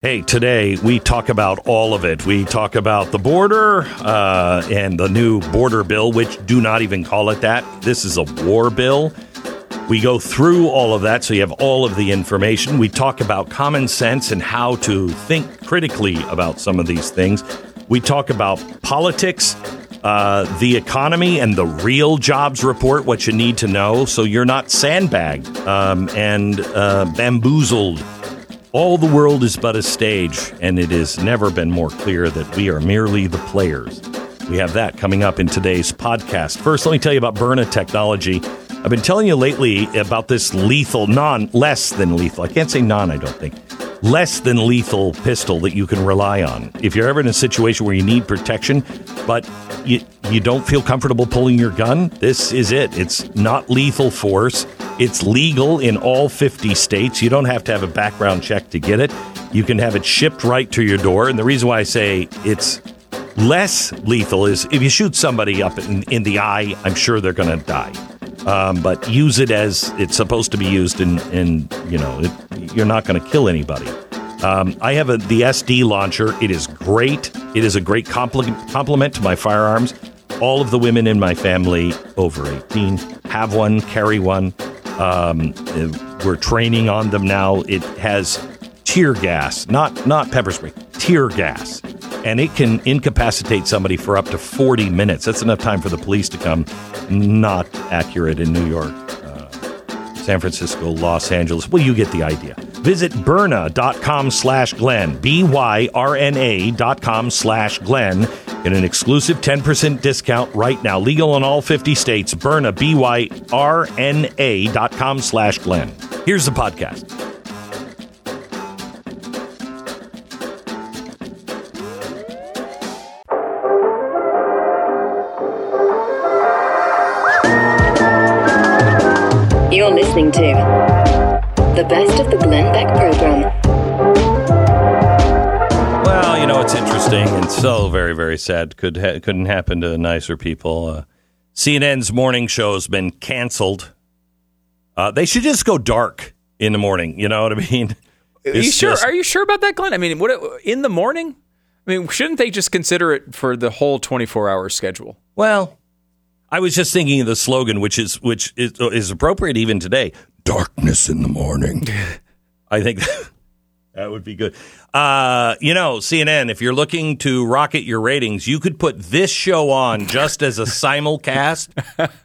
Hey, today we talk about all of it. We talk about the border uh, and the new border bill, which do not even call it that. This is a war bill. We go through all of that so you have all of the information. We talk about common sense and how to think critically about some of these things. We talk about politics, uh, the economy, and the real jobs report, what you need to know so you're not sandbagged um, and uh, bamboozled. All the world is but a stage, and it has never been more clear that we are merely the players. We have that coming up in today's podcast. First, let me tell you about Byrna Technology. I've been telling you lately about this lethal, non, less than lethal. I can't say non, I don't think. Less than lethal pistol that you can rely on. If you're ever in a situation where you need protection, but you, you don't feel comfortable pulling your gun, this is it. It's not lethal force. It's legal in all 50 states. You don't have to have a background check to get it. You can have it shipped right to your door. And the reason why I say it's less lethal is if you shoot somebody up in, in the eye, I'm sure they're going to die. Um, but use it as it's supposed to be used, and, and you know, it, you're not going to kill anybody. Um, I have a, the SD launcher. It is great. It is a great complement to my firearms. All of the women in my family over 18 have one, carry one. Um, we're training on them now. It has tear gas, not not pepper spray, tear gas, and it can incapacitate somebody for up to 40 minutes. That's enough time for the police to come. Not accurate in New York, uh, San Francisco, Los Angeles. Well, you get the idea. Visit Byrna.com slash Glenn, B-Y-R-N-A dot com slash Glenn. An exclusive 10% discount right now. Legal in all 50 states. Byrna, B-Y-R-N-A dot com slash Glenn. Here's the podcast. You're listening to the best of the Glenn Beck program. Well, you know, it's interesting and so very, very sad. Could ha- couldn't happen to nicer people. Uh, CNN's morning show has been canceled. Uh, they should just go dark in the morning. You know what I mean? Are you sure? just- Are you sure about that, Glenn? I mean, what in the morning? I mean, shouldn't they just consider it for the whole twenty-four hour schedule? Well, I was just thinking of the slogan, which is which is, is appropriate even today. Darkness in the morning. I think that would be good. Uh, you know, CNN, if you're looking to rocket your ratings, you could put this show on just as a simulcast,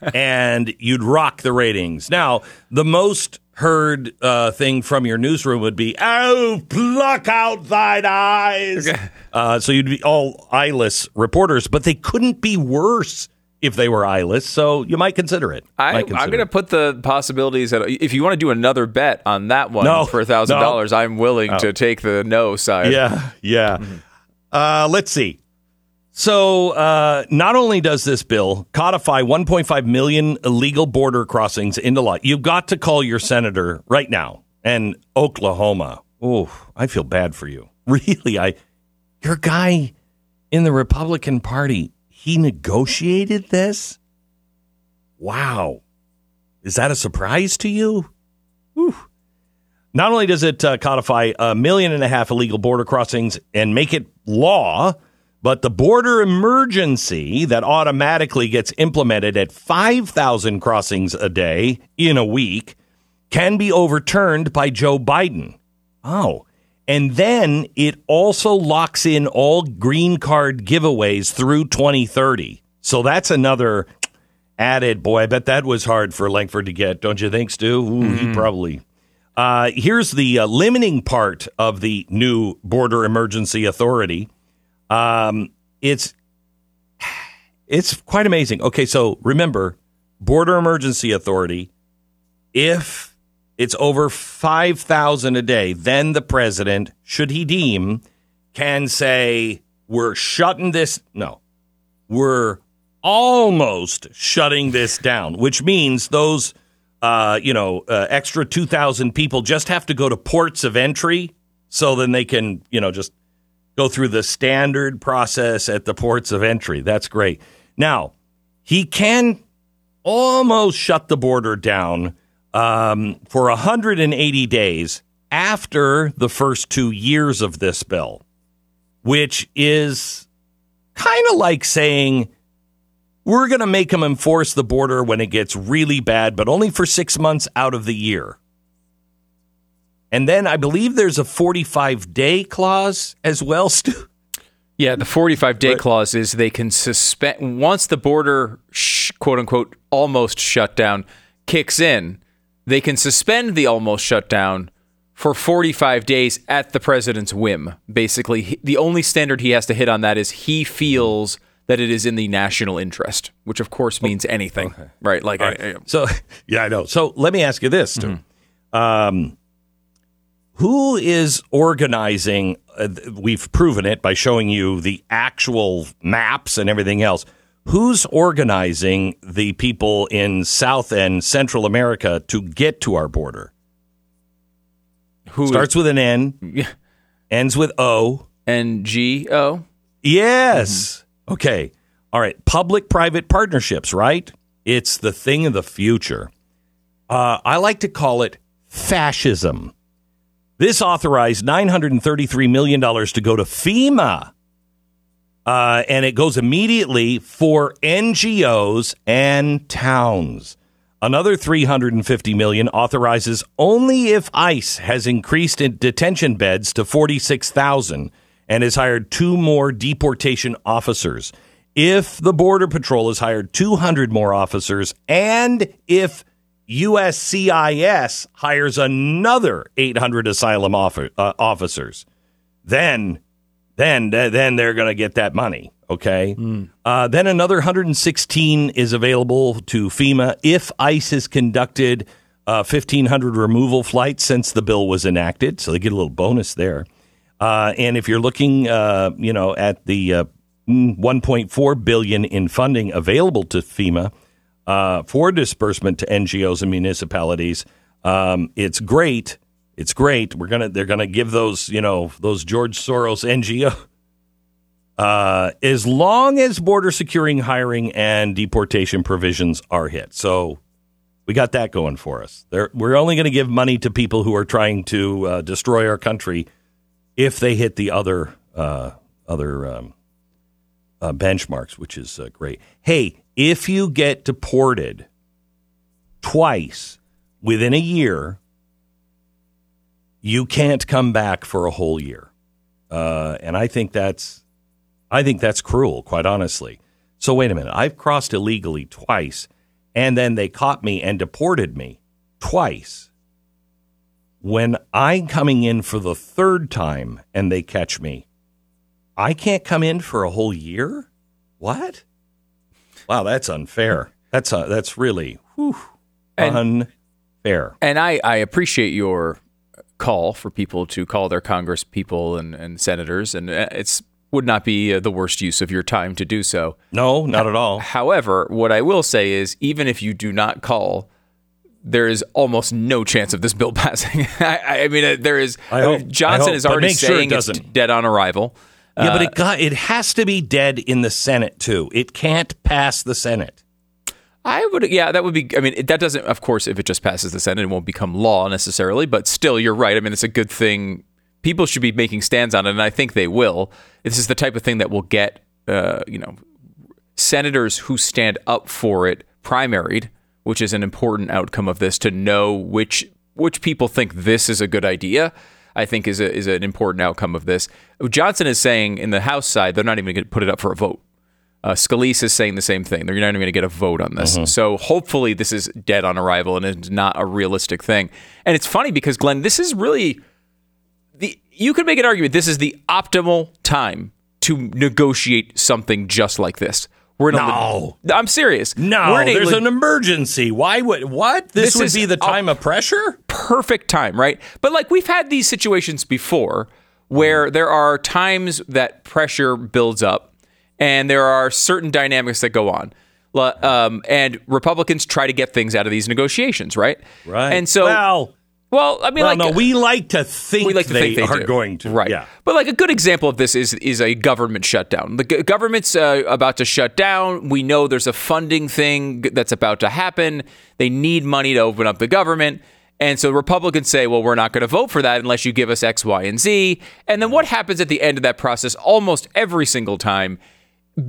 and you'd rock the ratings. Now, the most heard uh, thing from your newsroom would be, "Oh, pluck out thine eyes." Uh, so you'd be all eyeless reporters, but they couldn't be worse if they were eyeless. So you might consider it. I, I'm going to put the possibilities that if you want to do another bet on that one No, for a thousand no. dollars, I'm willing to take the no side. Yeah, yeah. Mm-hmm. Uh, let's see. So, uh, not only does this bill codify 1.5 million illegal border crossings into law, you've got to call your senator right now. And Oklahoma, oh, I feel bad for you. Really, I, your guy in the Republican Party, he negotiated this. Wow, is that a surprise to you? Whew. Not only does it uh, codify a million and a half illegal border crossings and make it law, but the border emergency that automatically gets implemented at 5,000 crossings a day in a week can be overturned by Joe Biden. Oh. And then it also locks in all green card giveaways through 2030. So that's another added. Boy, I bet that was hard for Lankford to get, don't you think, Stu? Ooh, he probably. Uh, here's the uh, limiting part of the new Border Emergency Authority. Um, it's it's quite amazing. Okay, so remember, Border Emergency Authority. If it's over 5,000 a day, then the president, should he deem, can say, we're shutting this. No, we're almost shutting this down, which means those, uh, you know, uh, extra 2,000 people just have to go to ports of entry so then they can, you know, just go through the standard process at the ports of entry. That's great. Now, he can almost shut the border down um, for 180 days after the first two years of this bill, which is kind of like saying we're going to make them enforce the border when it gets really bad, but only for six months out of the year. And then I believe there's a 45 day clause as well, Stu. Yeah, the 45 day clause is they can suspend once the border, sh- quote unquote, almost shutdown kicks in, they can suspend the almost shutdown for 45 days at the president's whim. Basically, he- the only standard he has to hit on that is he feels that it is in the national interest, which of course means anything, right? Like, I, I- So, yeah, I know. So let me ask you this, Stu. Um, who is organizing? Uh, we've proven it by showing you the actual maps and everything else. Who's organizing the people in South and Central America to get to our border? who Starts with an N, ends with O. N G O? Yes. Okay. All right. Public private partnerships, right? It's the thing of the future. Uh, I like to call it fascism. This authorized $933 million to go to FEMA. Uh, and it goes immediately for NGOs and towns. Another 350 million authorizes only if ICE has increased in detention beds to 46,000 and has hired two more deportation officers. If the Border Patrol has hired 200 more officers and if USCIS hires another 800 asylum offer, uh, officers, then then then they're going to get that money. Okay. Uh, then another 116 is available to FEMA if ICE has conducted uh, 1,500 removal flights since the bill was enacted, so they get a little bonus there. Uh, and if you're looking, uh, you know, at the uh, mm, 1.4 billion in funding available to FEMA uh, for disbursement to NGOs and municipalities, um, it's great. It's great. We're gonna they're gonna give those you know those George Soros NGO uh, as long as border securing, hiring, and deportation provisions are hit. So we got that going for us. They're, we're only going to give money to people who are trying to uh, destroy our country if they hit the other uh, other um, uh, benchmarks, which is uh, great. Hey, if you get deported twice within a year, you can't come back for a whole year, uh, and I think that's I think that's cruel, quite honestly. So wait a minute, I've crossed illegally twice, and then they caught me and deported me twice. When I'm coming in for the third time and they catch me, I can't come in for a whole year. What? Wow, that's unfair. That's uh, that's really whew, And- unfair. And I, I appreciate your call for people to call their Congress people and, and senators, and uh, it's would not be uh, the worst use of your time to do so. No, not at all. However, what I will say is, even if you do not call, there is almost no chance of this bill passing. I, I mean, uh, there is. I hope- Johnson I hope, is already make sure it saying it's dead on arrival. Yeah, but Uh, it got it has to be dead in the Senate too. It can't pass the Senate. I would, yeah, that would be. I mean, that doesn't, of course, if it just passes the Senate, it won't become law necessarily. But still, you're right. I mean, it's a good thing. People should be making stands on it, and I think they will. This is the type of thing that will get, uh, you know, senators who stand up for it primaried, which is an important outcome of this. To know which which people think this is a good idea, I think is a, is an important outcome of this. Johnson is saying in the House side, they're not even going to put it up for a vote. Uh, Scalise is saying the same thing. They're not even going to get a vote on this. So hopefully this is dead on arrival and it's not a realistic thing. And it's funny because Glenn, this is really the you could make an argument this is the optimal time to negotiate something just like this. We're in No. a, I'm serious. No, a there's an emergency. Why would what? This, This would be the time of pressure? perfect time, right? But like we've had these situations before where there are times that pressure builds up and there are certain dynamics that go on. Um, and Republicans try to get things out of these negotiations, right? Right. And so, well, well, I mean, well, like, no, we like to think we like to they think they are do. going to. right? Yeah. But like a good example of this is is a government shutdown. The government's uh, about to shut down. We know there's a funding thing that's about to happen. They need money to open up the government. And so Republicans say, well, we're not going to vote for that unless you give us X, Y, and Z. And then what happens at the end of that process almost every single time?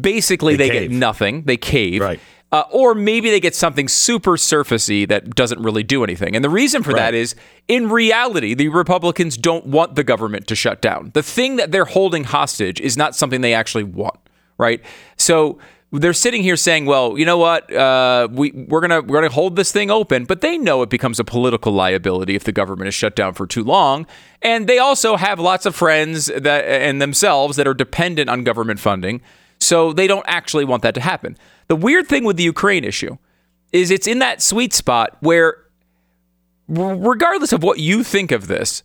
Basically, They they, get nothing. They cave. Right. Uh, or maybe they get something super surfacey that doesn't really do anything. And the reason for that Right. is, in reality, the Republicans don't want the government to shut down. The thing that they're holding hostage is not something they actually want, right? So they're sitting here saying, "Well, you know what? Uh, we we're gonna we're gonna hold this thing open," but they know it becomes a political liability if the government is shut down for too long. And they also have lots of friends that and themselves that are dependent on government funding. So they don't actually want that to happen. The weird thing with the Ukraine issue is it's in that sweet spot where, regardless of what you think of this,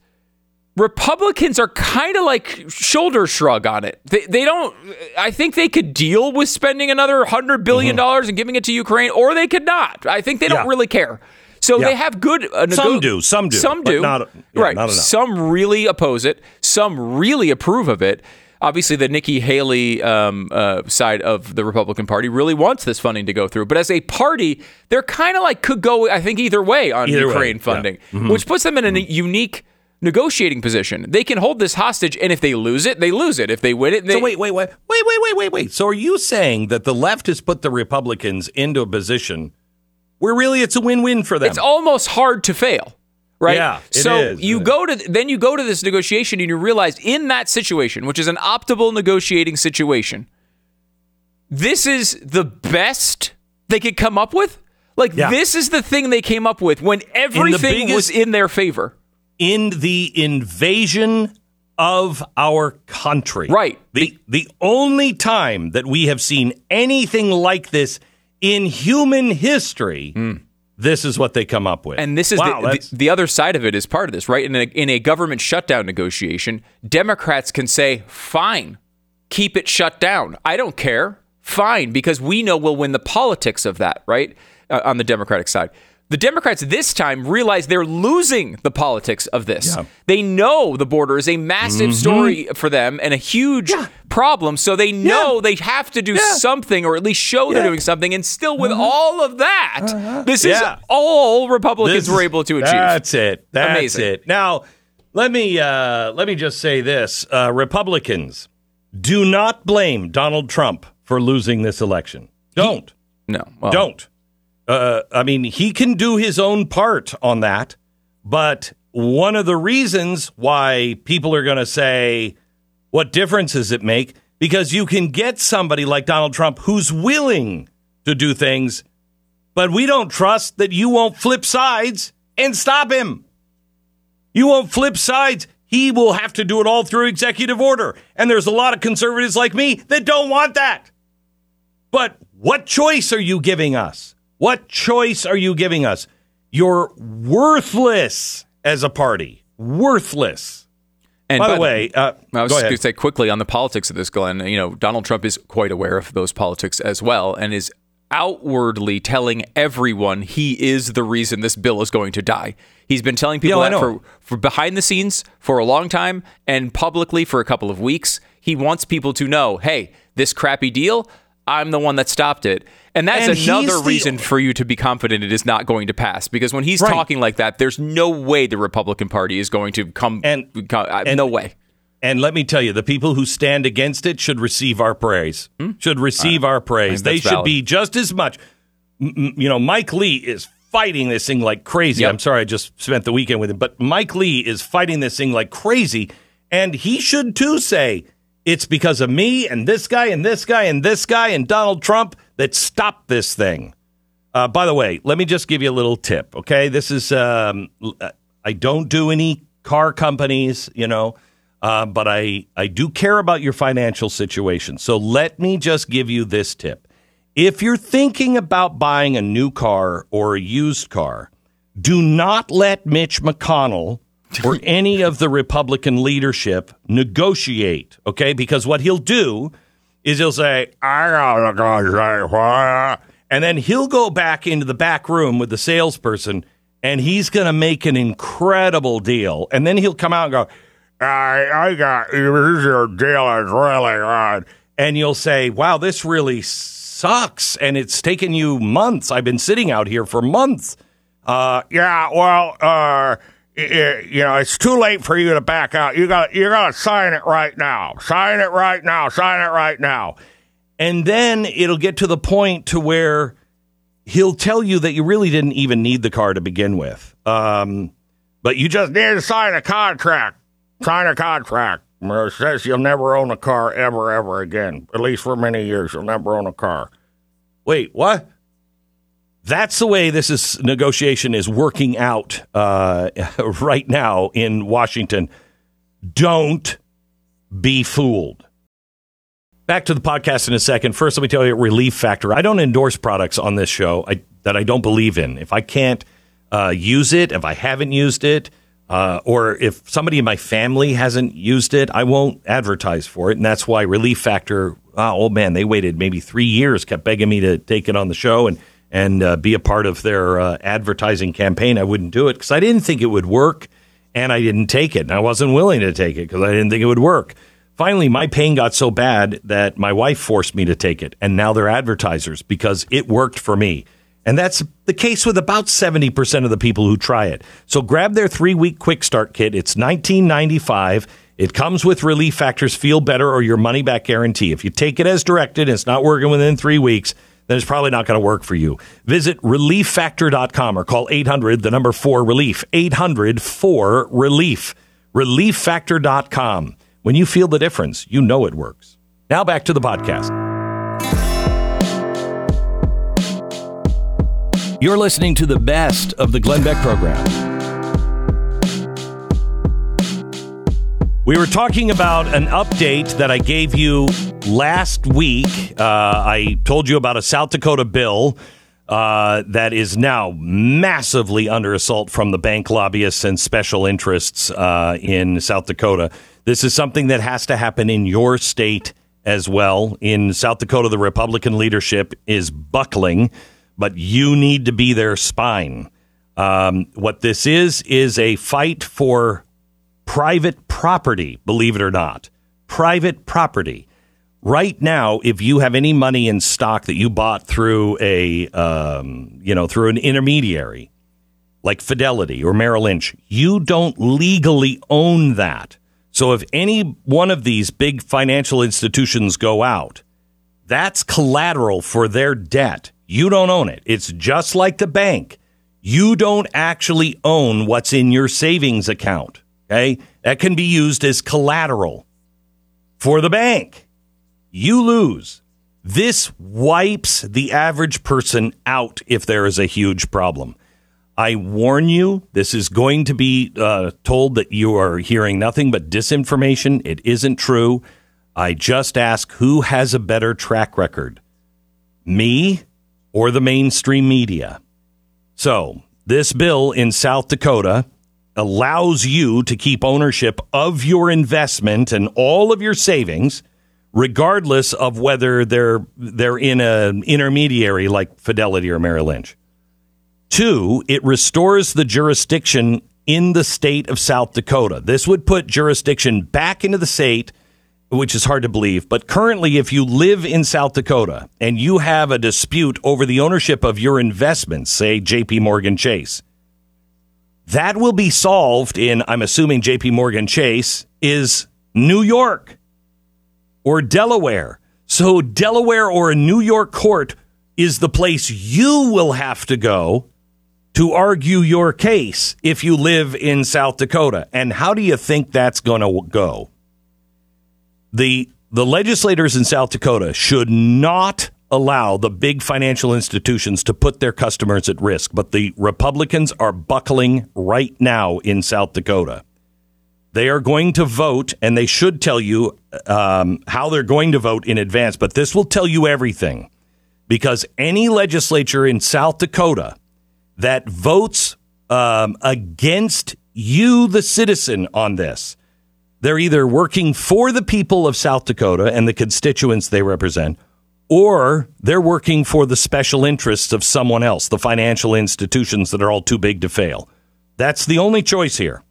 Republicans are kind of like shoulder shrug on it. They, they don't. I think they could deal with spending another hundred billion dollars and giving it to Ukraine, or they could not. I think they don't Mm-hmm. Really care. So Yeah. they have good. Uh, Some do, some do, Some do. not- yeah, right. Some really oppose it. Some really approve of it. Obviously, the Nikki Haley um, uh, side of the Republican Party really wants this funding to go through. But as a party, they're kind of like could go, I think, either way on Either way, Ukraine yeah. funding, Mm-hmm. which puts them in a unique negotiating position. They can hold this hostage, and if they lose it, they lose it. If they win it, they So wait, wait, wait, wait, wait, wait, wait, wait. So are you saying that the left has put the Republicans into a position where really it's a win-win for them? it's almost hard to fail right Yeah, so is. you go to then you go to this negotiation and you realize in that situation which is an optimal negotiating situation this is the best they could come up with like Yeah. this is the thing they came up with when everything was biggest- in their favor in the invasion of our country. Right. The the only time that we have seen anything like this in human history, hmm. This is what they come up with. And this is wow, the, the, the other side of it is part of this, right? In a, in a government shutdown negotiation, Democrats can say, fine, keep it shut down. I don't care. Fine, because we know we'll win the politics of that, right? Uh, on the Democratic side. The Democrats this time realize they're losing the politics of this. Yeah. They know the border is a massive story for them and a huge problem. So they know they have to do something or at least show they're doing something. And still, with all of that, this is all Republicans This were able to achieve. That's it. That's Amazing. it. Now, let me uh, let me just say this: uh, Republicans do not blame Donald Trump for losing this election. Don't. no, well, Don't. Uh, I mean, he can do his own part on that, but one of the reasons why people are going to say, what difference does it make? Because you can get somebody like Donald Trump who's willing to do things, but we don't trust that you won't flip sides and stop him. You won't flip sides. He will have to do it all through executive order. And there's a lot of conservatives like me that don't want that. But what choice are you giving us? What choice are you giving us? You're worthless as a party. Worthless. And By the way, uh, I was go just going to say quickly on the politics of this, Glenn. You know, Donald Trump is quite aware of those politics as well, and is outwardly telling everyone he is the reason this bill is going to die. He's been telling people Yeah, that for, for behind the scenes for a long time and publicly for a couple of weeks. He wants people to know, hey, this crappy deal, I'm the one that stopped it. And that's And another the- reason for you to be confident it is not going to pass. Because when he's Right. talking like that, there's no way the Republican Party is going to come. And- come uh, and- no way. And let me tell you, the people who stand against it should receive our praise. Should receive our praise. They should valid. be just as much. M- You know, Mike Lee is fighting this thing like crazy. Yep. I'm sorry, I just spent the weekend with him, but Mike Lee is fighting this thing like crazy, and he should too say it's because of me and this guy and this guy and this guy and Donald Trump that stopped this thing. Uh, by the way, let me just give you a little tip. Okay, this is um, uh, I don't do any car companies, you know, uh, but I I do care about your financial situation. So let me just give you this tip: If you're thinking about buying a new car or a used car, do not let Mitch McConnell or any of the Republican leadership negotiate, okay? Because what he'll do is he'll say, I gotta? And then he'll go back into the back room with the salesperson and he's going to make an incredible deal. And then he'll come out and go, I, I got, this your deal is really good. And you'll say, wow, this really sucks. And it's taken you months. I've been sitting out here for months. Uh, yeah, well, uh, you know, it's too late for you to back out. You got you got to sign it right now. Sign it right now. Sign it right now. And then it'll get to the point to where he'll tell you that you really didn't even need the car to begin with. Um, but you just need to sign a contract. Sign a contract. It says you'll never own a car ever, ever again. At least for many years, you'll never own a car. Wait, what? That's the way this is negotiation is working out uh, right now in Washington. Don't be fooled. Back to the podcast in a second. First, let me tell you Relief Factor. I don't endorse products on this show I, that I don't believe in. If I can't uh, use it, if I haven't used it, uh, or if somebody in my family hasn't used it, I won't advertise for it. And that's why Relief Factor, oh man, they waited maybe three years, kept begging me to take it on the show and and uh, be a part of their uh, advertising campaign. I wouldn't do it because I didn't think it would work, and I didn't take it. And I wasn't willing to take it because I didn't think it would work. Finally, my pain got so bad that my wife forced me to take it, and now they're advertisers because it worked for me. And that's the case with about 70% of the people who try it. So grab their three week quick start kit. It's $19.95. It comes with Relief Factors Feel Better or your money back guarantee. If you take it as directed and it's not working within three weeks, then it's probably not going to work for you. Visit relieffactor.com or call 800, the number 4 relief. 800 4 relief. Relieffactor.com. When you feel the difference, you know it works. Now back to the podcast. You're listening to the best of the Glenn Beck program. We were talking about an update that I gave you last week. Uh, I told you about a South Dakota bill uh, that is now massively under assault from the bank lobbyists and special interests uh, in South Dakota. This is something that has to happen in your state as well. In South Dakota, the Republican leadership is buckling but you need to be their spine. Um, what this is, is a fight for private property, believe it or not. Private property. Right now, if you have any money in stock that you bought through a, um, you know, through an intermediary like Fidelity or Merrill Lynch, you don't legally own that. So if any one of these big financial institutions go out, that's collateral for their debt. You don't own it. It's just like the bank. You don't actually own what's in your savings account. Okay. That can be used as collateral for the bank. You lose. This wipes the average person out if there is a huge problem. I warn you, this is going to be uh, told that you are hearing nothing but disinformation. It isn't true. I just ask who has a better track record? Me or the mainstream media. So, this bill in South Dakota allows you to keep ownership of your investment and all of your savings regardless of whether they're they're in an intermediary like Fidelity or Merrill Lynch. Two, it restores the jurisdiction in the state of South Dakota. This would put jurisdiction back into the state which is hard to believe. But currently, if you live in South Dakota and you have a dispute over the ownership of your investments, say JP Morgan Chase, that will be solved in, I'm assuming JP Morgan Chase is New York or Delaware. So, Delaware or a New York court is the place you will have to go to argue your case if you live in South Dakota. And how do you think that's going to go? the the legislators in South Dakota should not allow the big financial institutions to put their customers at risk, but the Republicans are buckling right now in South Dakota. They are going to vote, and they should tell you um, how they're going to vote in advance, but this will tell you everything. because any legislature in South Dakota that votes um, against you, the citizen, on this, they're either working for the people of South Dakota and the constituents they represent, or they're working for the special interests of someone else, the financial institutions that are all too big to fail. That's the only choice here.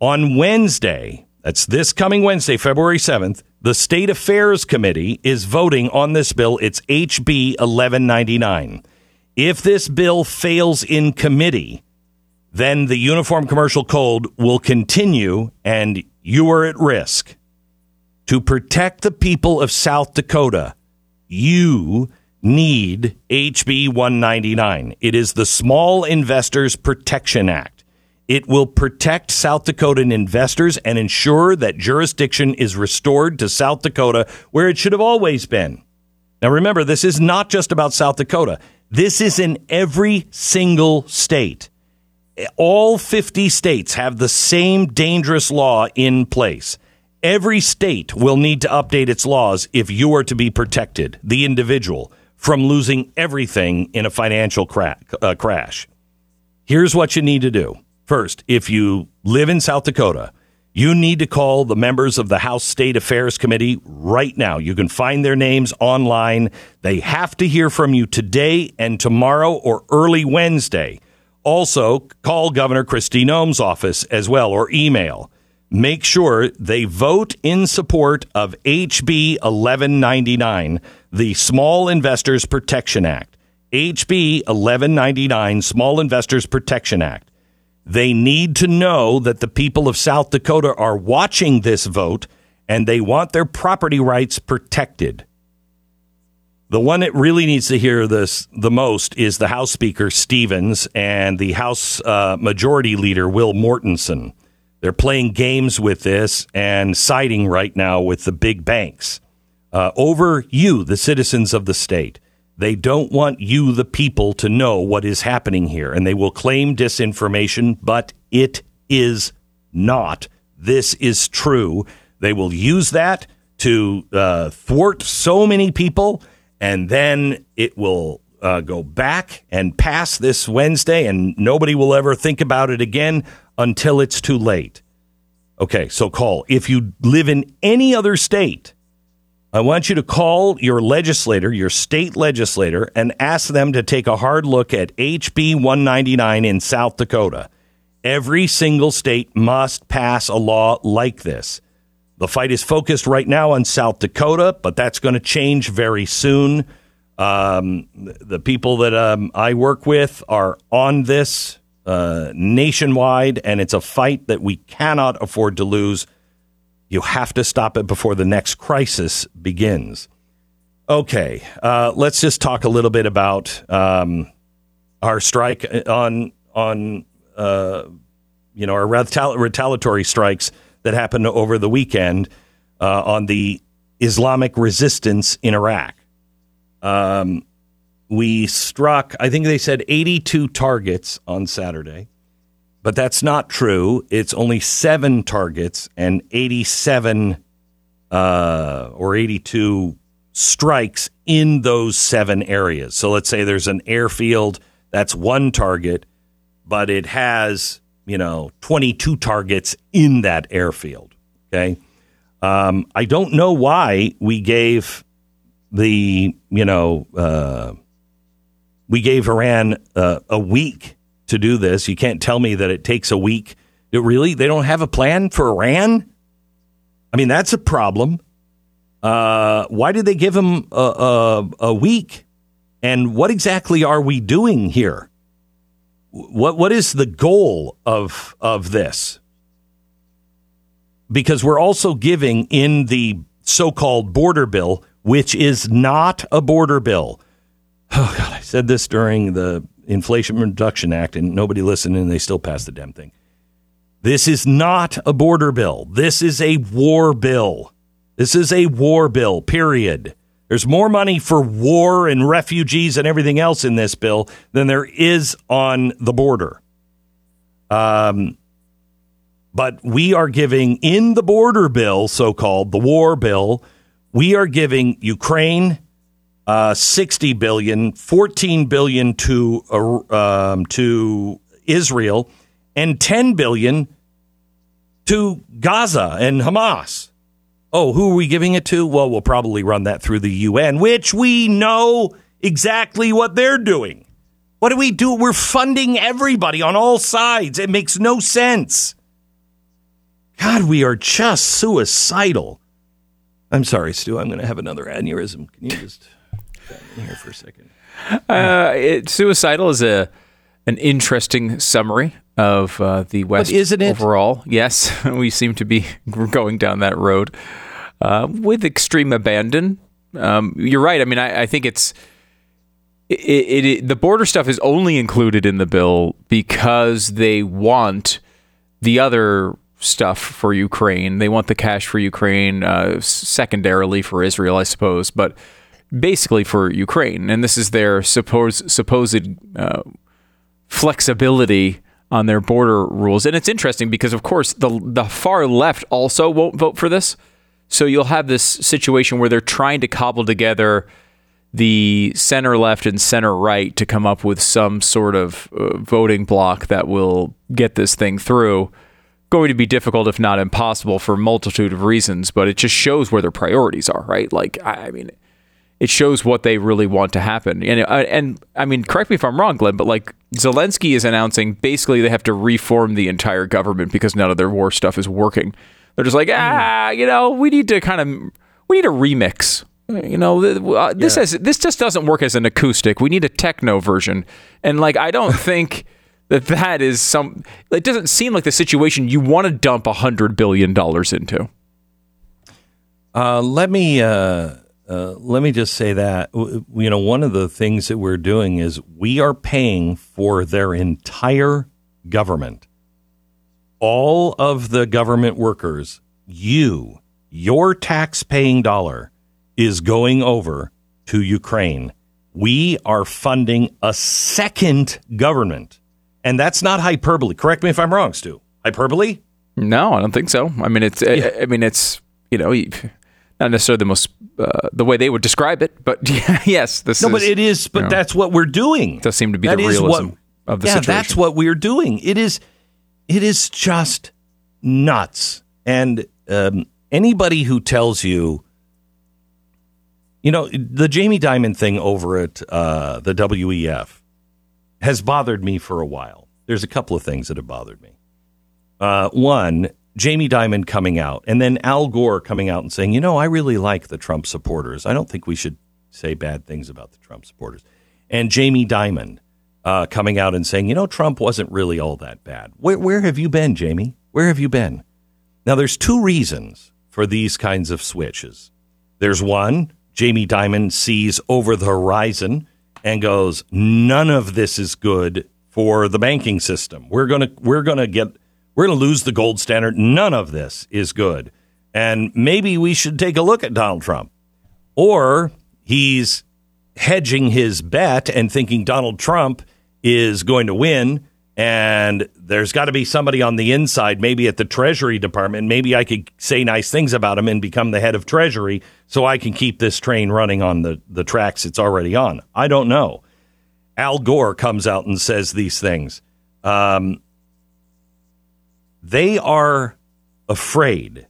On Wednesday, that's this coming Wednesday, February 7th, the State Affairs Committee is voting on this bill. It's HB 1199. If this bill fails in committee, then the Uniform Commercial Code will continue and you are at risk. To protect the people of South Dakota, you need HB 199. It is the Small Investors Protection Act. It will protect South Dakotan investors and ensure that jurisdiction is restored to South Dakota where it should have always been. Now, remember, this is not just about South Dakota. This is in every single state. All 50 states have the same dangerous law in place. Every state will need to update its laws if you are to be protected, the individual, from losing everything in a financial crack, uh, crash. Here's what you need to do. First, if you live in South Dakota, you need to call the members of the House State Affairs Committee right now. You can find their names online. They have to hear from you today and tomorrow or early Wednesday. Also, call Governor Kristi Noem's office as well or email. Make sure they vote in support of HB 1199, the Small Investors Protection Act. HB 1199, Small Investors Protection Act. They need to know that the people of South Dakota are watching this vote and they want their property rights protected. The one that really needs to hear this the most is the House Speaker Stevens and the House uh, Majority Leader Will Mortenson. They're playing games with this and siding right now with the big banks uh, over you, the citizens of the state. They don't want you, the people, to know what is happening here, and they will claim disinformation, but it is not. This is true. They will use that to uh, thwart so many people and then it will uh, go back and pass this Wednesday, and nobody will ever think about it again until it's too late. Okay, so call. If you live in any other state, I want you to call your legislator, your state legislator, and ask them to take a hard look at HB 199 in South Dakota. Every single state must pass a law like this. The fight is focused right now on South Dakota, but that's going to change very soon. Um, the people that um, I work with are on this uh, nationwide, and it's a fight that we cannot afford to lose. You have to stop it before the next crisis begins. Okay, uh, let's just talk a little bit about um, our strike on on uh, you know our retaliatory strikes that happened over the weekend uh, on the Islamic resistance in Iraq. Um, we struck, I think they said 82 targets on Saturday, but that's not true. It's only seven targets and 87 uh, or 82 strikes in those seven areas. So let's say there's an airfield, that's one target, but it has you know, 22 targets in that airfield. Okay. Um, I don't know why we gave the, you know, uh, we gave Iran uh, a week to do this. You can't tell me that it takes a week. It really? They don't have a plan for Iran? I mean, that's a problem. Uh, why did they give him a, a, a week? And what exactly are we doing here? What what is the goal of of this? Because we're also giving in the so-called border bill, which is not a border bill. Oh God, I said this during the Inflation Reduction Act, and nobody listened, and they still passed the damn thing. This is not a border bill. This is a war bill. This is a war bill. Period. There's more money for war and refugees and everything else in this bill than there is on the border. Um, but we are giving in the border bill, so called the war bill, we are giving Ukraine uh, 60 billion, 14 billion to uh, um, to Israel, and 10 billion to Gaza and Hamas. Oh, who are we giving it to? Well, we'll probably run that through the UN, which we know exactly what they're doing. What do we do? We're funding everybody on all sides. It makes no sense. God, we are just suicidal. I'm sorry, Stu. I'm going to have another aneurysm. Can you just in here for a second? Uh, it, suicidal is a an interesting summary of uh, the West but isn't it? overall. Yes, we seem to be going down that road uh, with extreme abandon. Um, you're right. I mean, I, I think it's it, it, it, the border stuff is only included in the bill because they want the other stuff for Ukraine. They want the cash for Ukraine, uh, secondarily for Israel, I suppose, but basically for Ukraine. And this is their supposed supposed uh, flexibility on their border rules. And it's interesting because, of course, the the far left also won't vote for this. So you'll have this situation where they're trying to cobble together the center left and center right to come up with some sort of uh, voting block that will get this thing through going to be difficult, if not impossible, for a multitude of reasons. But it just shows where their priorities are, right? Like, I mean, it shows what they really want to happen. And uh, and I mean, correct me if I'm wrong, Glenn, but like Zelensky is announcing basically they have to reform the entire government because none of their war stuff is working. They're just like, ah, you know, we need to kind of we need a remix. You know, uh, this yeah. has this just doesn't work as an acoustic. We need a techno version. And like, I don't think that that is some. It doesn't seem like the situation you want to dump a hundred billion dollars into. Uh, let me uh, uh, let me just say that you know one of the things that we're doing is we are paying for their entire government, all of the government workers. You, your tax-paying dollar, is going over to Ukraine. We are funding a second government and that's not hyperbole. Correct me if I'm wrong, Stu. Hyperbole? No, I don't think so. I mean, it's. Yeah. I, I, mean, it's. You know, not necessarily the most uh, the way they would describe it, but yes, this. No, is, but it is. But know, that's what we're doing. Does seem to be that the realism what, of the yeah, situation. that's what we're doing. It is. It is just nuts. And um, anybody who tells you, you know, the Jamie Dimon thing over at uh, the WEF has bothered me for a while. There's a couple of things that have bothered me. Uh, one, Jamie Dimon coming out, and then Al Gore coming out and saying, you know, I really like the Trump supporters. I don't think we should say bad things about the Trump supporters. And Jamie Dimon uh, coming out and saying, you know, Trump wasn't really all that bad. Where, where have you been, Jamie? Where have you been? Now, there's two reasons for these kinds of switches. There's one, Jamie Dimon sees over the horizon and goes, none of this is good for the banking system. We're gonna we're gonna get we're gonna lose the gold standard. None of this is good, and maybe we should take a look at Donald Trump, or he's hedging his bet and thinking Donald Trump is going to win and there's got to be somebody on the inside, maybe at the Treasury Department. Maybe I could say nice things about him and become the head of Treasury so I can keep this train running on the, the tracks it's already on. I don't know. Al Gore comes out and says these things. Um, they are afraid.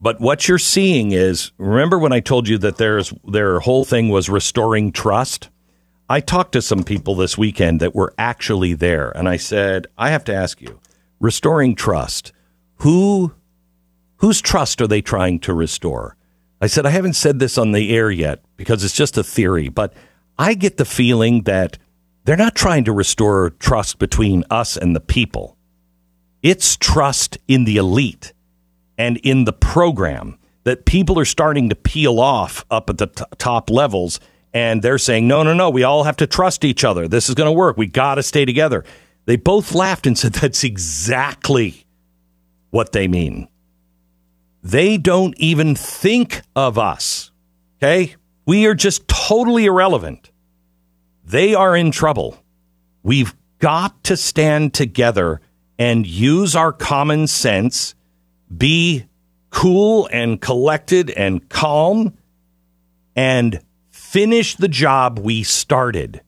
But what you're seeing is remember when I told you that there's their whole thing was restoring trust? I talked to some people this weekend that were actually there, and I said, I have to ask you, restoring trust, who whose trust are they trying to restore? I said, I haven't said this on the air yet because it's just a theory, but I get the feeling that they're not trying to restore trust between us and the people. It's trust in the elite and in the program that people are starting to peel off up at the t- top levels and they're saying, no, no, no, we all have to trust each other. This is going to work. We got to stay together. They both laughed and said, that's exactly what they mean. They don't even think of us. Okay? We are just totally irrelevant. They are in trouble. We've got to stand together and use our common sense, be cool and collected and calm, and finish the job we started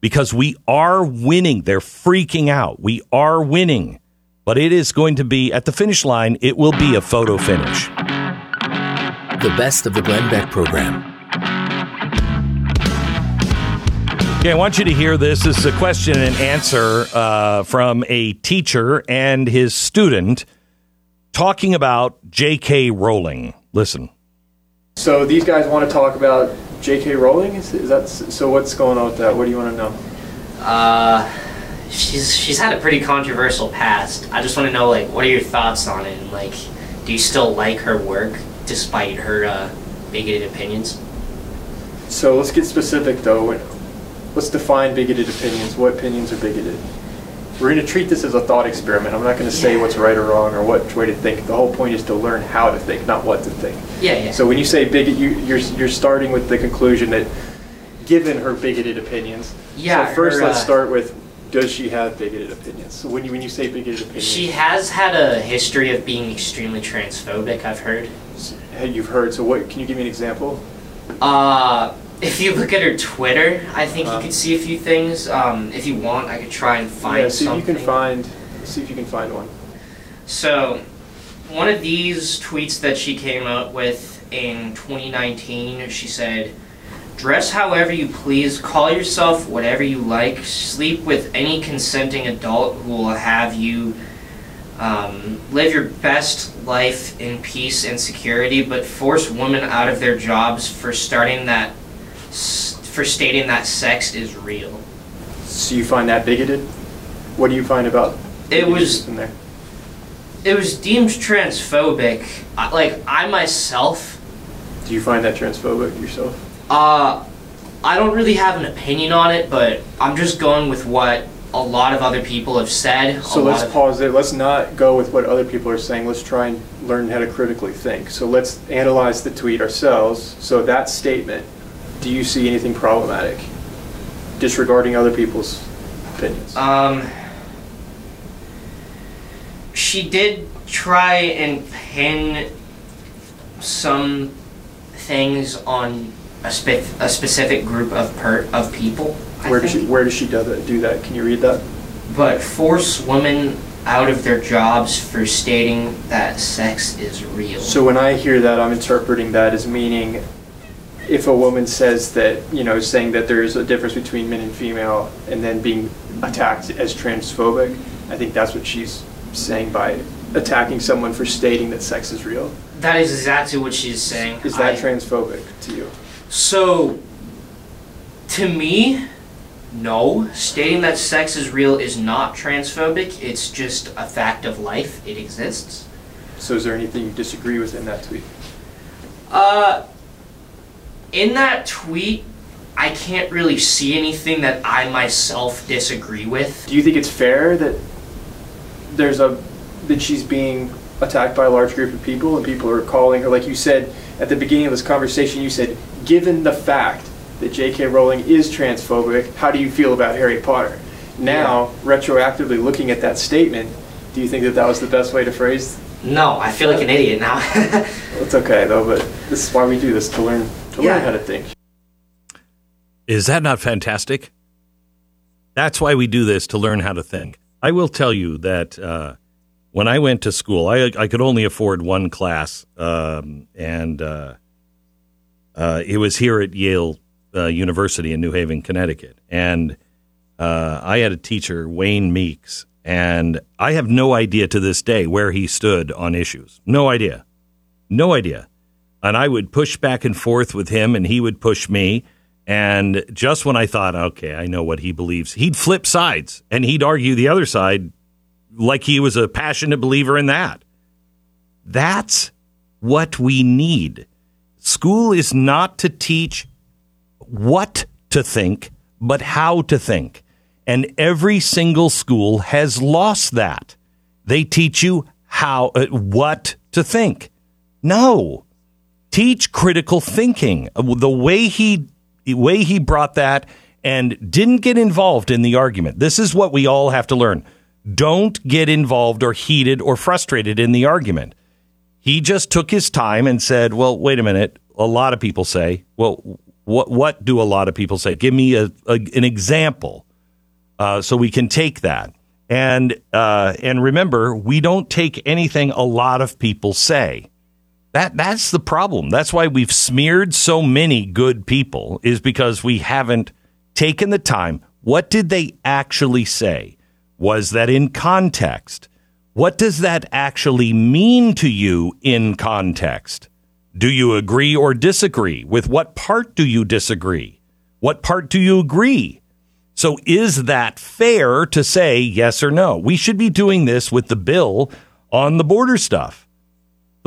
because we are winning. They're freaking out. We are winning, but it is going to be at the finish line, it will be a photo finish. The best of the Glenn Beck program. Okay, I want you to hear this. This is a question and answer uh, from a teacher and his student talking about J.K. Rowling. Listen. So these guys want to talk about J.K. Rowling. Is, is that so? What's going on with that? What do you want to know? Uh, she's she's had a pretty controversial past. I just want to know, like, what are your thoughts on it? And, like, do you still like her work despite her uh, bigoted opinions? So let's get specific though. Let's define bigoted opinions. What opinions are bigoted? We're going to treat this as a thought experiment. I'm not going to say what's right or wrong or what way to think. The whole point is to learn how to think, not what to think. Yeah, yeah. So when you say bigot, you, you're you're starting with the conclusion that, given her bigoted opinions. Yeah, So first, her, let's uh, start with, does she have bigoted opinions? So when you when you say bigoted opinions, she has had a history of being extremely transphobic. I've heard. You've heard. So what? Can you give me an example? Uh, if you look at her Twitter, I think Uh. you could see a few things. Um, if you want, I could try and find yeah. See something. if you can find. See if you can find one. So, one of these tweets that she came up with in 2019, she said, Dress however you please, call yourself whatever you like, sleep with any consenting adult who will have you um, live your best life in peace and security, but force women out of their jobs for starting that, s- for stating that sex is real. So you find that bigoted? What do you find about? It was in there. it was deemed transphobic. I, like I myself, Do you find that transphobic yourself? uh, I don't really have an opinion on it, but I'm just going with what a lot of other people have said. So a let's of, pause there. Let's not go with what other people are saying. Let's try and learn how to critically think. So let's analyze the tweet ourselves. So that statement, do you see anything problematic? Disregarding other people's opinions. Um, she did try and pin some things on a, spe- a specific group of per- of people. I where does she Where does she do that? Do that? Can you read that? but force women out of their jobs for stating that sex is real. So when I hear that, I'm interpreting that as meaning if a woman says that, you know, saying that there is a difference between men and female and then being attacked as transphobic, I think that's what she's saying by attacking someone for stating that sex is real. that is exactly what she's saying. Is that I- transphobic to you? So, to me, no. Stating that sex is real is not transphobic. It's just a fact of life. It exists. So is there anything you disagree with in that tweet? Uh, in that tweet, I can't really see anything that I myself disagree with. Do you think it's fair that there's a that she's being attacked by a large group of people and people are calling her like you said at the beginning of this conversation you said given the fact that J.K. Rowling is transphobic how do you feel about Harry Potter now retroactively looking at that statement do you think that that was the best way to phrase No, I feel like an idiot now. it's okay though but this is why we do this to learn to Yeah. learn how to think Is that not fantastic? That's why we do this to learn how to think. I will tell you that uh, when I went to school, I, I could only afford one class, um, and uh, uh, it was here at Yale uh, University in New Haven, Connecticut. And uh, I had a teacher, Wayne Meeks, and I have no idea to this day where he stood on issues. No idea. No idea. And I would push back and forth with him, and he would push me. And just when I thought, okay, I know what he believes, he'd flip sides and he'd argue the other side like he was a passionate believer in that. That's what we need. School is not to teach what to think, but how to think. And every single school has lost that. They teach you how, uh, what to think. No, teach critical thinking. The way he, the way he brought that and didn't get involved in the argument. This is what we all have to learn. Don't get involved or heated or frustrated in the argument. He just took his time and said, "Well, wait a minute. A lot of people say, well, What what do a lot of people say? Give me a, a an example, uh, so we can take that. And uh, and remember, we don't take anything a lot of people say. That that's the problem. That's why we've smeared so many good people is because we haven't taken the time. What did they actually say? Was that in context? What does that actually mean to you in context? Do you agree or disagree? With what part do you disagree? What part do you agree? So is that fair to say yes or no? We should be doing this with the bill on the border stuff.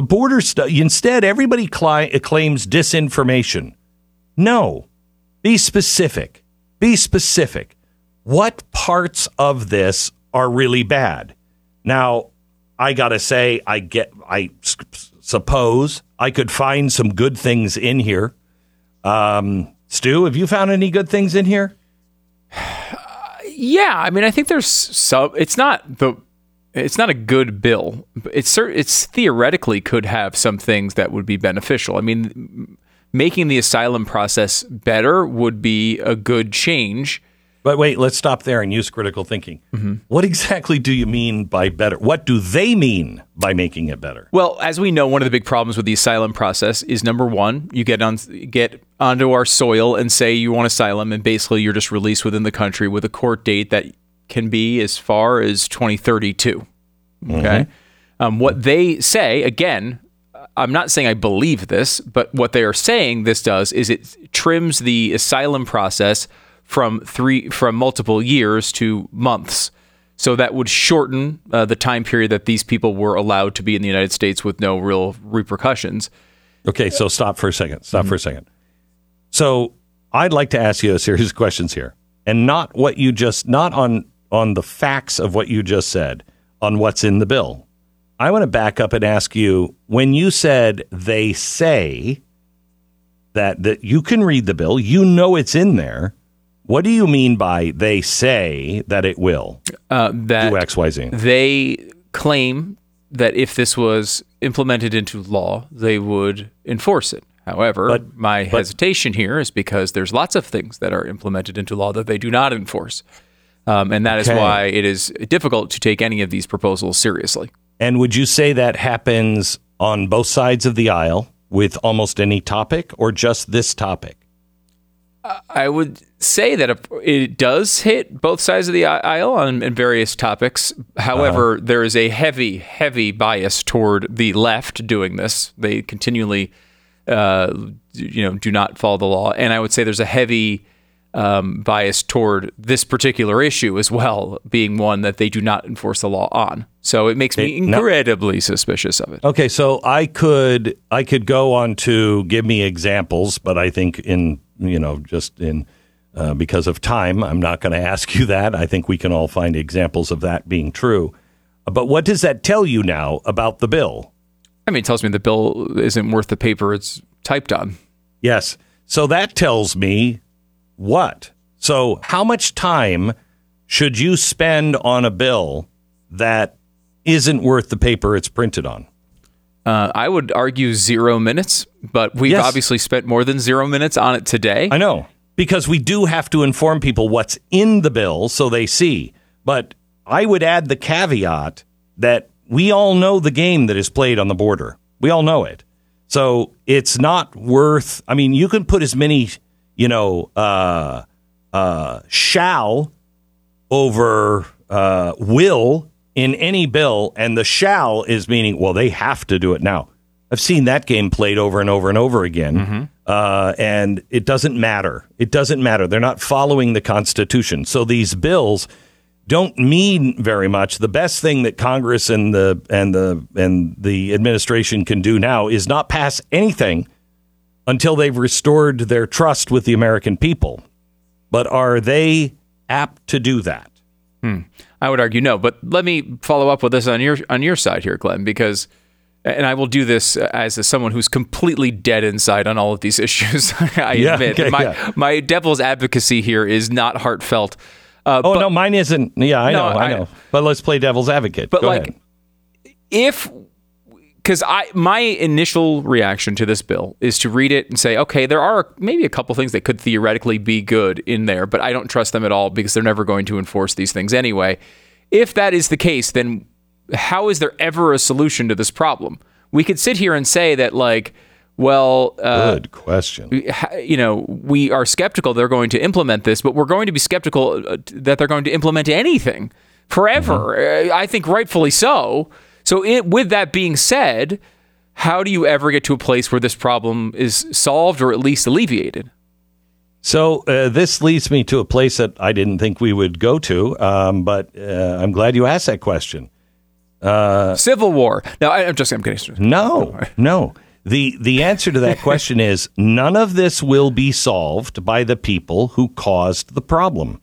Border stuff. Instead, everybody cli- claims disinformation. No. Be specific. Be specific. What parts of this are really bad? Now, I got to say, I get, I s- suppose I could find some good things in here. Um, Stu, have you found any good things in here? Yeah, I mean, I think there's some. It's not the. It's not a good bill. It's it's theoretically could have some things that would be beneficial. I mean, making the asylum process better would be a good change. But wait, let's stop there and use critical thinking. Mm-hmm. What exactly do you mean by better? What do they mean by making it better? Well, as we know, one of the big problems with the asylum process is number one, you get on get onto our soil and say you want asylum, and basically you're just released within the country with a court date that can be as far as 2032. Okay, um, what they say again. I'm not saying I believe this, but what they are saying this does is it trims the asylum process from three from multiple years to months. So that would shorten uh, the time period that these people were allowed to be in the United States with no real repercussions. Okay, so stop for a second. Stop for a second. So I'd like to ask you a series of questions here, and not what you just not on on the facts of what you just said, on what's in the bill. I want to back up and ask you when you said they say that that you can read the bill, you know it's in there. What do you mean by they say that it will Uh, that do X, Y, Z? they claim that if this was implemented into law, they would enforce it. However, But- my but- hesitation here is because there's lots of things that are implemented into law that they do not enforce. Um, and that is Okay. why it is difficult to take any of these proposals seriously. And would you say that happens on both sides of the aisle with almost any topic or just this topic? I would say that it does hit both sides of the aisle on in various topics. However, there is a heavy, heavy bias toward the left doing this. They continually, uh, you know, do not follow the law, and I would say there's a heavy um, bias toward this particular issue as well, being one that they do not enforce the law on. So it makes me It- no. incredibly suspicious of it. Okay, so I could I could go on to give me examples, but I think in you know just in uh, because of time, I'm not going to ask you that. I think we can all find examples of that being true. But what does that tell you now about the bill? I mean, it tells me the bill isn't worth the paper it's typed on. Yes. So that tells me what? So how much time should you spend on a bill that isn't worth the paper it's printed on? Uh, I would argue zero minutes, but we've Yes. obviously spent more than zero minutes on it today. I know because we do have to inform people what's in the bill so they see. But I would add the caveat that we all know the game that is played on the border. We all know it. So it's not worth. I mean, you can put as many, you know, uh, uh, shall over uh, will in any bill, and the shall is meaning, well, they have to do it now. I've seen that game played over and over and over again, uh, and it doesn't matter. It doesn't matter. They're not following the Constitution. So these bills don't mean very much. The best thing that Congress and the and the and the administration can do now is not pass anything until they've restored their trust with the American people. But are they apt to do that? I would argue no, but let me follow up with this on your on your side here, Glenn, because and I will do this as a, someone who's completely dead inside on all of these issues. I Yeah, admit okay, my yeah. my devil's advocacy here is not heartfelt. Uh, Oh but no, mine isn't. Yeah, I No, know, I, I- know. But let's play devil's advocate. But Go like, ahead. if because I my initial reaction to this bill is to read it and say, okay, there are maybe a couple things that could theoretically be good in there, but I don't trust them at all because they're never going to enforce these things anyway. If that is the case, then how is there ever a solution to this problem? We could sit here and say that like, well, uh, Good question. you know, we are skeptical they're going to implement this, but we're going to be skeptical uh, that they're going to implement anything forever. Mm-hmm. Uh, I think rightfully so. So, it, with that being said, how do you ever get to a place where this problem is solved or at least alleviated? So uh, this leads me to a place that I didn't think we would go to, um, but uh, I'm glad you asked that question. Civil war. No, I, I'm just I'm kidding. No, no. The the answer to that question is none of this will be solved by the people who caused the problem.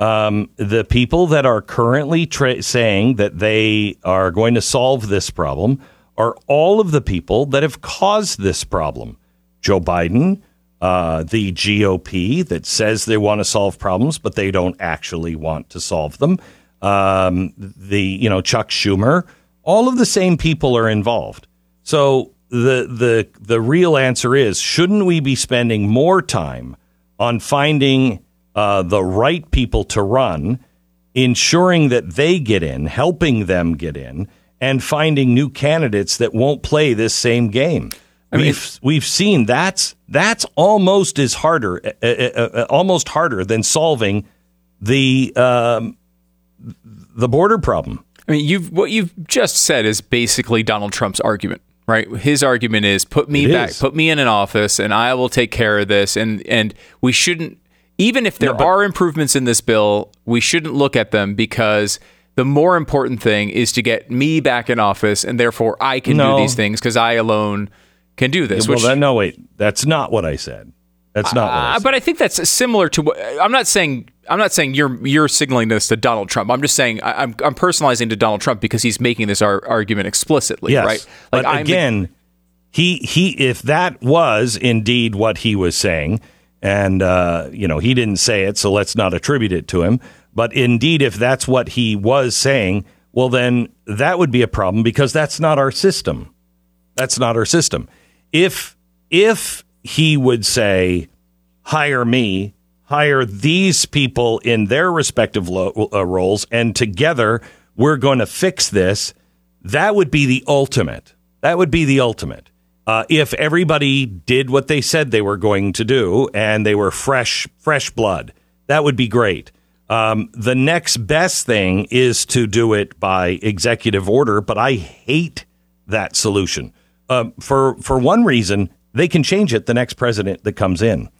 Um, the people that are currently tra- saying that they are going to solve this problem are all of the people that have caused this problem. Joe Biden, uh, the GOP that says they want to solve problems, but they don't actually want to solve them. Um, the you know Chuck Schumer, all of the same people are involved. So the the the real answer is: shouldn't we be spending more time on finding uh, the right people to run, ensuring that they get in, helping them get in, and finding new candidates that won't play this same game? I mean, we've we've seen that's that's almost as harder, uh, uh, uh, almost harder than solving the um, the border problem. I mean, you've what you've just said is basically Donald Trump's argument, right? His argument is put me It back, is. put me in an office, and I will take care of this. And and we shouldn't, even if there are improvements in this bill, we shouldn't look at them because the more important thing is to get me back in office, and therefore I can No. do these things because I alone can do this. well, which, no, wait, that's not what I said. That's not what I uh, said. but I think that's similar to what I'm not saying. I'm not saying you're you're signaling this to Donald Trump. I'm just saying I, I'm I'm personalizing to Donald Trump because he's making this ar- argument explicitly, yes, right? but I'm the- again, he he if that was indeed what he was saying, and uh, you know he didn't say it, so let's not attribute it to him. But indeed, if that's what he was saying, well, then that would be a problem because that's not our system. That's not our system. If if he would say, hire me, hire these people in their respective lo- uh, roles, and together we're going to fix this, that would be the ultimate. That would be the ultimate. Uh, if everybody did what they said they were going to do and they were fresh, fresh blood, that would be great. Um, the next best thing is to do it by executive order, but I hate that solution. Um, for for one reason, they can change it the next president that comes in.